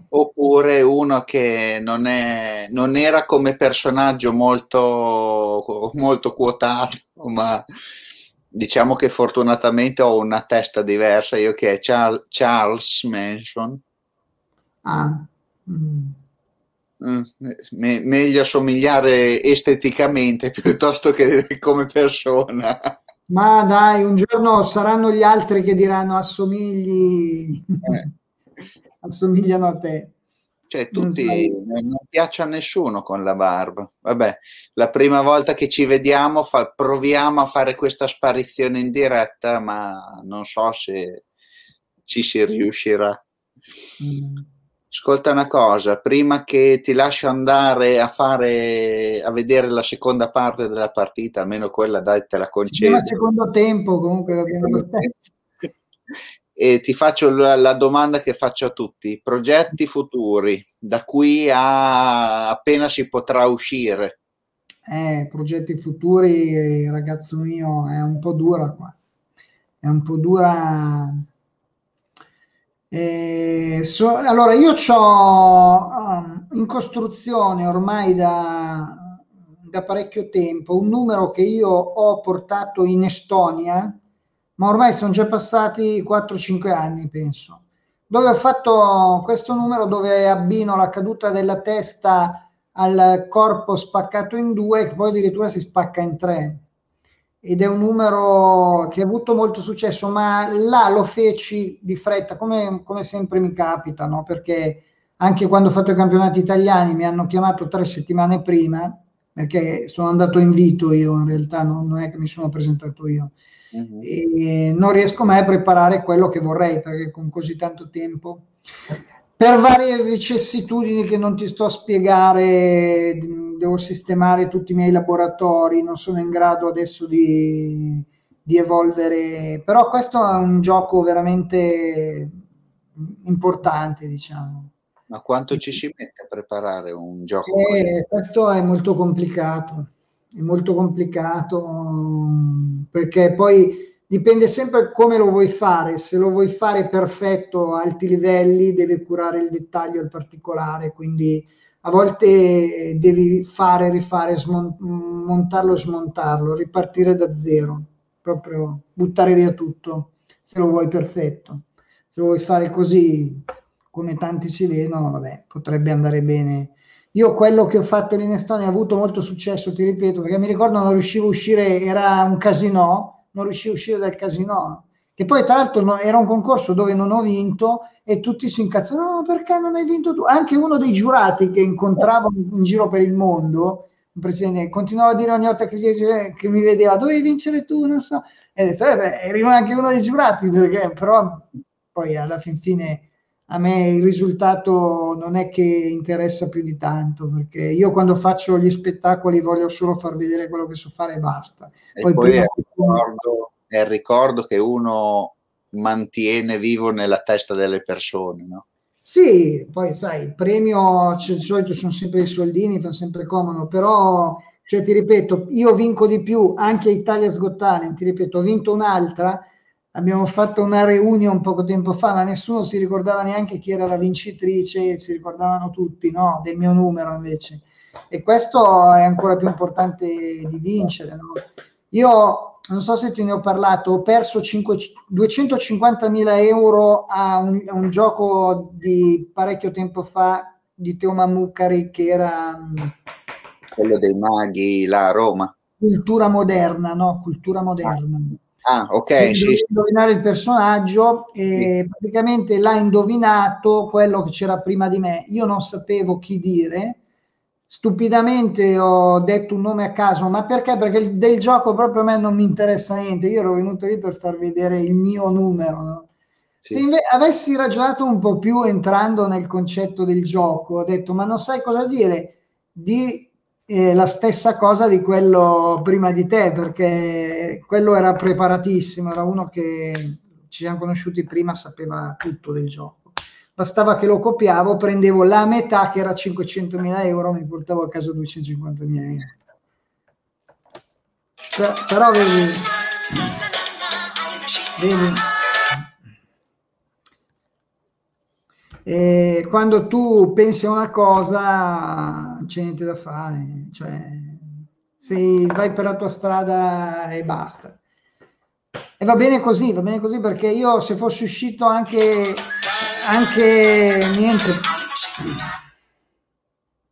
oppure uno che non, è, non era come personaggio molto, molto quotato, ma diciamo che fortunatamente ho una testa diversa, io che è Charles, Charles Manson. Ah. Mm. Mm, me- meglio assomigliare esteticamente [laughs] piuttosto che come persona. Ma dai, un giorno saranno gli altri che diranno assomigli, eh. [laughs] assomigliano a te. Cioè, tutti non, non, piace a nessuno con la barba. Vabbè, la prima volta che ci vediamo fa, proviamo a fare questa sparizione in diretta, ma non so se ci si riuscirà. Mm. Ascolta una cosa, prima che ti lascio andare a fare a vedere la seconda parte della partita, almeno quella dai te la concedo. Il secondo tempo comunque va bene lo stesso. E ti faccio la, la, domanda che faccio a tutti: progetti futuri da qui a appena si potrà uscire? Eh, progetti futuri, ragazzo mio, è un po' dura qua. È un po' dura eh, so, allora, io ho um, in costruzione ormai da, da, parecchio tempo un numero che io ho portato in Estonia, ma ormai sono già passati 4-5 anni, penso, dove ho fatto questo numero dove abbino la caduta della testa al corpo spaccato in due, che poi addirittura si spacca in tre ed è un numero che ha avuto molto successo, ma là lo feci di fretta, come, come sempre mi capita, no? perché anche quando ho fatto i campionati italiani mi hanno chiamato tre settimane prima, perché sono andato in invito io, in realtà non, non è che mi sono presentato io. Uh-huh. E non riesco mai a preparare quello che vorrei perché con così tanto tempo per varie vicissitudini che non ti sto a spiegare, devo sistemare tutti i miei laboratori, non sono in grado adesso di, di evolvere, però questo è un gioco veramente importante, diciamo. Ma quanto ci si mette a preparare un gioco? Eh, questo è molto complicato, è molto complicato perché poi dipende sempre come lo vuoi fare, se lo vuoi fare perfetto a alti livelli deve curare il dettaglio il particolare, quindi a volte devi fare, rifare, smont- montarlo e smontarlo, ripartire da zero, proprio buttare via tutto, se lo vuoi perfetto. Se lo vuoi fare così, come tanti si vedono, vabbè, potrebbe andare bene. Io quello che ho fatto in Estonia ha avuto molto successo, ti ripeto, perché mi ricordo non riuscivo a uscire, era un casino, non riuscivo a uscire dal casino. Che poi, tra l'altro, no, era un concorso dove non ho vinto e tutti si incazzano: no, perché non hai vinto tu? Anche uno dei giurati che incontravo in giro per il mondo, continuava a dire ogni volta che, che mi vedeva: dovevi vincere tu, non so. E ho detto: eh beh, eri anche uno dei giurati, perché però poi alla fin fine a me il risultato non è che interessa più di tanto, perché io quando faccio gli spettacoli voglio solo far vedere quello che so fare e basta. E poi, poi è, il ricordo, è, il ricordo, che uno mantiene vivo nella testa delle persone, no? Sì, poi sai, il premio, di solito sono sempre i soldini, fa sempre comodo, però, cioè, ti ripeto, io vinco di più, anche Italia Got ti ripeto, ho vinto un'altra, abbiamo fatto una reunion poco tempo fa, ma nessuno si ricordava neanche chi era la vincitrice, si ricordavano tutti no? del mio numero invece. E questo è ancora più importante di vincere. No? Io non so se te ne ho parlato, ho perso 250.000 euro a un, a un, gioco di parecchio tempo fa di Teo Mammucari che era... Quello dei maghi là a Roma. Cultura moderna, no? Cultura moderna. Ah Ah, ok. Sì. indovinare il personaggio e sì. praticamente l'ha indovinato quello che c'era prima di me. Io non sapevo chi dire. Stupidamente ho detto un nome a caso, ma perché? Perché del gioco proprio a me non mi interessa niente. Io ero venuto lì per far vedere il mio numero. No? Sì. Se invece avessi ragionato un po' più entrando nel concetto del gioco, ho detto, ma non sai cosa dire? Di eh, la stessa cosa di quello prima di te, perché quello era preparatissimo, era uno che ci siamo conosciuti prima, sapeva tutto del gioco. Bastava che lo copiavo, prendevo la metà che era 500.000 euro, mi portavo a casa 250.000 euro. Però vedi, vedi E quando tu pensi a una cosa, c'è niente da fare, cioè se vai per la tua strada e basta. E va bene così, va bene così perché io se fossi uscito anche, anche niente,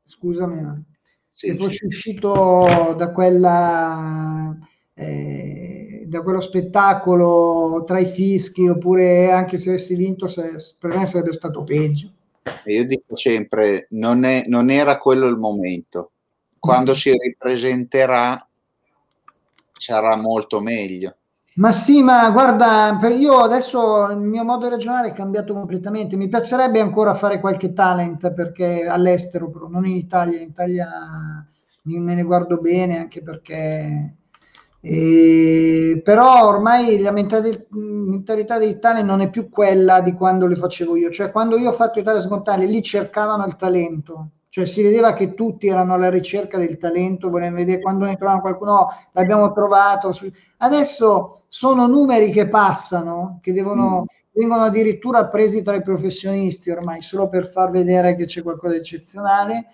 scusami, se fossi uscito da quella eh, da quello spettacolo tra i fischi oppure anche se avessi vinto se, per me sarebbe stato peggio. Io dico sempre non, è, non era quello il momento. Quando mm. si ripresenterà sarà molto meglio ma sì, ma guarda, io adesso il mio modo di ragionare è cambiato completamente. Mi piacerebbe ancora fare qualche talent perché all'estero, però non in Italia. In Italia me ne guardo bene anche perché e, però ormai la mentalità dell'Italia non è più quella di quando le facevo io, cioè quando io ho fatto Italia Scontale lì cercavano il talento, cioè si vedeva che tutti erano alla ricerca del talento, volevano vedere quando ne trovavano qualcuno, no, l'abbiamo trovato. Adesso sono numeri che passano, che devono, mm. vengono addirittura presi tra i professionisti ormai solo per far vedere che c'è qualcosa di eccezionale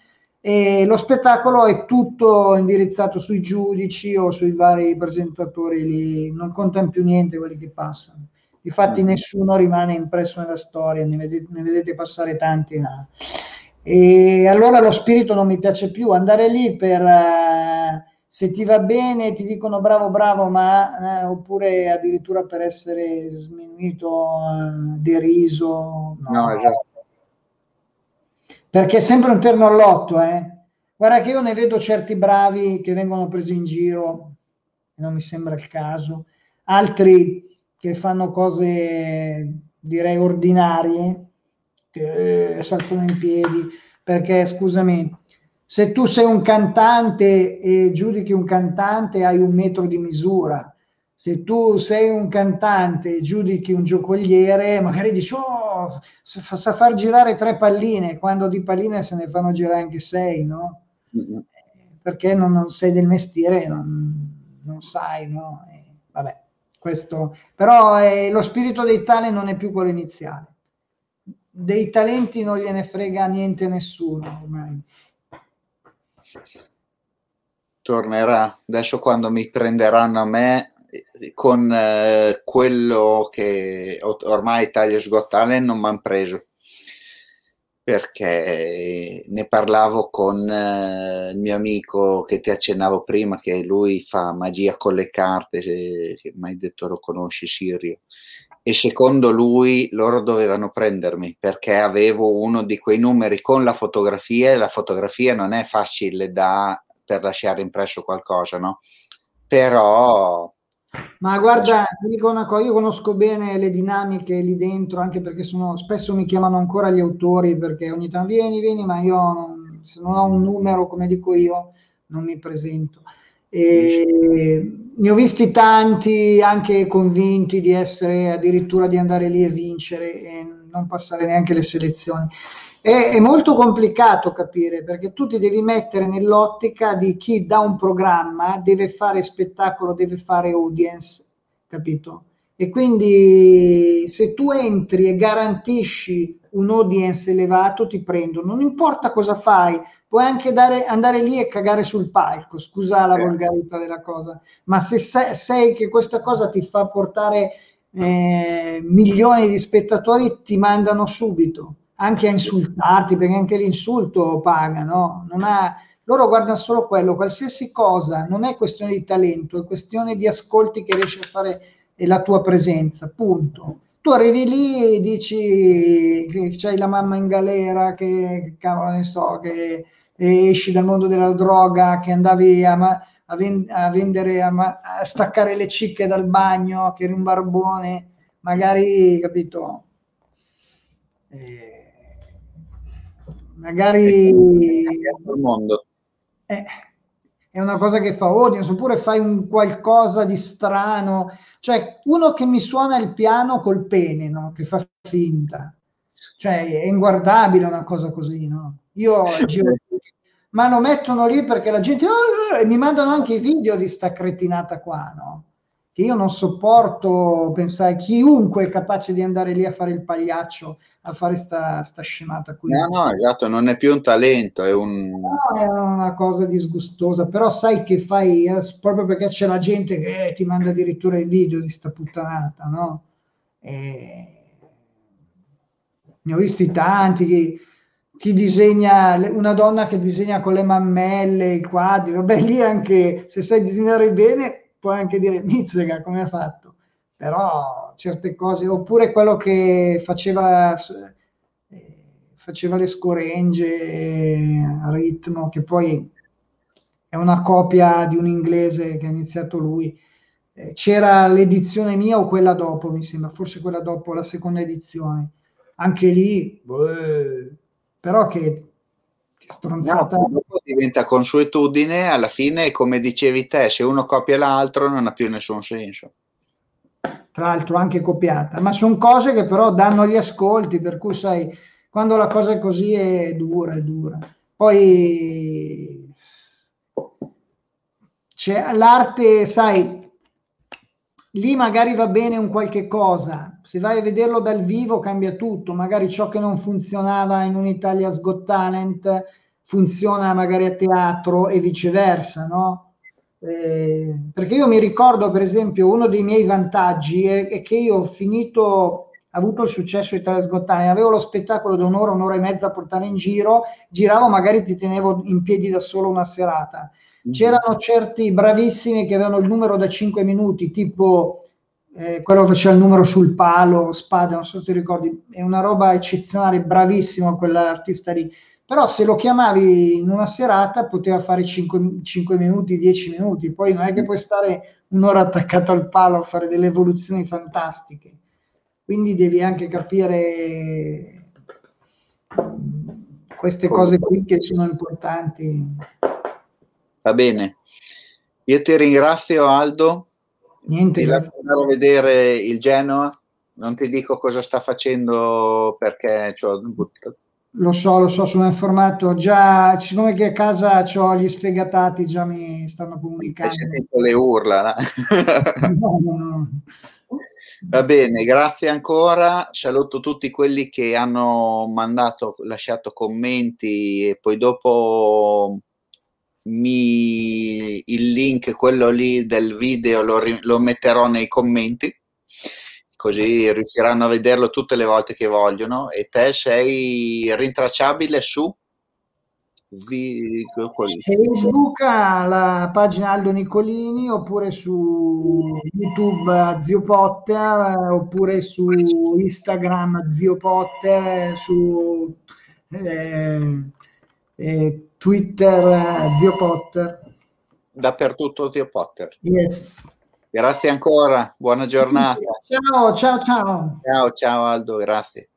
e lo spettacolo è tutto indirizzato sui giudici o sui vari presentatori lì, non contano più niente quelli che passano. Infatti mm. nessuno rimane impresso nella storia, ne vedete, ne vedete passare tanti là. E allora lo spirito non mi piace più, andare lì per uh, se ti va bene ti dicono bravo bravo, ma uh, oppure addirittura per essere sminuito, uh, deriso. No, no esatto perché è sempre un terno all'otto, eh. Guarda che io ne vedo certi bravi che vengono presi in giro, non mi sembra il caso, altri che fanno cose direi ordinarie, che si alzano in piedi, perché scusami, se tu sei un cantante e giudichi un cantante hai un metro di misura, se tu sei un cantante e giudichi un giocoliere, magari dici, oh, sa far girare tre palline, quando di palline se ne fanno girare anche sei, no? Mm-hmm. Perché non, non, sei del mestiere, non, non sai, no? E, vabbè, questo... Però eh, lo spirito dei tali non è più quello iniziale. Dei talenti non gliene frega niente nessuno ormai tornerà. Adesso quando mi prenderanno a me con eh, quello che ormai Italia Got Talent non mi hanno preso perché ne parlavo con eh, il mio amico che ti accennavo prima che lui fa magia con le carte che mai detto lo conosci Sirio e secondo lui loro dovevano prendermi perché avevo uno di quei numeri con la fotografia e la fotografia non è facile da per lasciare impresso qualcosa no però ma guarda, cosa, io conosco bene le dinamiche lì dentro, anche perché sono, spesso mi chiamano ancora gli autori, perché ogni tanto vieni, vieni, ma io non, se non ho un numero, come dico io, non mi presento. E ne ho visti tanti anche convinti di essere addirittura di andare lì e vincere e non passare neanche le selezioni. È, è, molto complicato capire perché tu ti devi mettere nell'ottica di chi da un programma deve fare spettacolo, deve fare audience, capito? E quindi se tu entri e garantisci un audience elevato ti prendono, non importa cosa fai, puoi anche dare, andare lì e cagare sul palco, scusa la volgarità della cosa, ma se sei, sei che questa cosa ti fa portare eh, milioni di spettatori, ti mandano subito. Anche a insultarti, perché anche l'insulto paga, no? Non ha, loro guardano solo quello, qualsiasi cosa, non è questione di talento, è questione di ascolti che riesci a fare e la tua presenza, punto. Tu arrivi lì e dici che c'hai la mamma in galera, che, cavolo ne so, che esci dal mondo della droga, che andavi a, a, a vendere, a, a, staccare le cicche dal bagno, che eri un barbone, magari, capito? Eh, magari il mondo. Eh, è una cosa che fa audience, oppure fai un qualcosa di strano, cioè uno che mi suona il piano col pene, no? che fa finta, cioè è inguardabile una cosa così, no? Io giro, [laughs] ma lo mettono lì perché la gente oh, e mi mandano anche i video di sta cretinata qua, no? Che io non sopporto pensare chiunque è capace di andare lì a fare il pagliaccio, a fare sta, sta scemata qui. No, no, esatto, non è più un talento, è un... No, è una cosa disgustosa, però sai che fai, eh, proprio perché c'è la gente che eh, ti manda addirittura i video di sta puttanata, no? E... Ne ho visti tanti, chi, chi disegna, una donna che disegna con le mammelle, i quadri, vabbè lì anche se sai disegnare bene puoi anche dire Mizzega come ha fatto, però certe cose, oppure quello che faceva, eh, faceva le scoregge a ritmo, che poi è una copia di un inglese che ha iniziato lui. Eh, c'era l'edizione mia o quella dopo, mi sembra, forse quella dopo, la seconda edizione. Anche lì, beh, però che stronzata. No, diventa consuetudine, alla fine, come dicevi te, se uno copia l'altro non ha più nessun senso. Tra l'altro anche copiata, ma sono cose che però danno gli ascolti, per cui sai, quando la cosa è così è dura, è dura. Poi c'è l'arte, sai, lì magari va bene un qualche cosa, se vai a vederlo dal vivo cambia tutto, magari ciò che non funzionava in un Italia's Got Talent funziona magari a teatro e viceversa, no? Eh, perché io mi ricordo, per esempio, uno dei miei vantaggi è, è che io ho finito, avuto il successo di Sgottane, avevo lo spettacolo di un'ora, un'ora e mezza a portare in giro, giravo, magari ti tenevo in piedi da solo una serata. Mm-hmm. C'erano certi bravissimi che avevano il numero da 5 minuti, tipo eh, quello che faceva il numero sul palo, spada, non so se ti ricordi, è una roba eccezionale, bravissimo quell'artista lì però se lo chiamavi in una serata poteva fare 5, 5, minuti, 10 minuti, poi non è che puoi stare un'ora attaccato al palo a fare delle evoluzioni fantastiche, quindi devi anche capire mm, queste cose qui che sono importanti. Va bene, io ti ringrazio Aldo, Niente, ti lascio andare a vedere il Genoa, non ti dico cosa sta facendo perché ho buttato lo so, lo so, sono informato. Già, siccome che a casa ho gli sfegatati, già mi stanno comunicando. Hai sentito le urla? [laughs] No? no, no, Va bene, grazie ancora. Saluto tutti quelli che hanno mandato, lasciato commenti e poi dopo mi, il link, quello lì del video, lo, lo metterò nei commenti così riusciranno a vederlo tutte le volte che vogliono. E te sei rintracciabile su Facebook la pagina Aldo Nicolini oppure su YouTube Zio Potter oppure su Instagram Zio Potter su eh, eh, Twitter Zio Potter. Dappertutto Zio Potter. Yes Grazie ancora, buona giornata. Ciao, ciao, ciao. Ciao, ciao Aldo, grazie.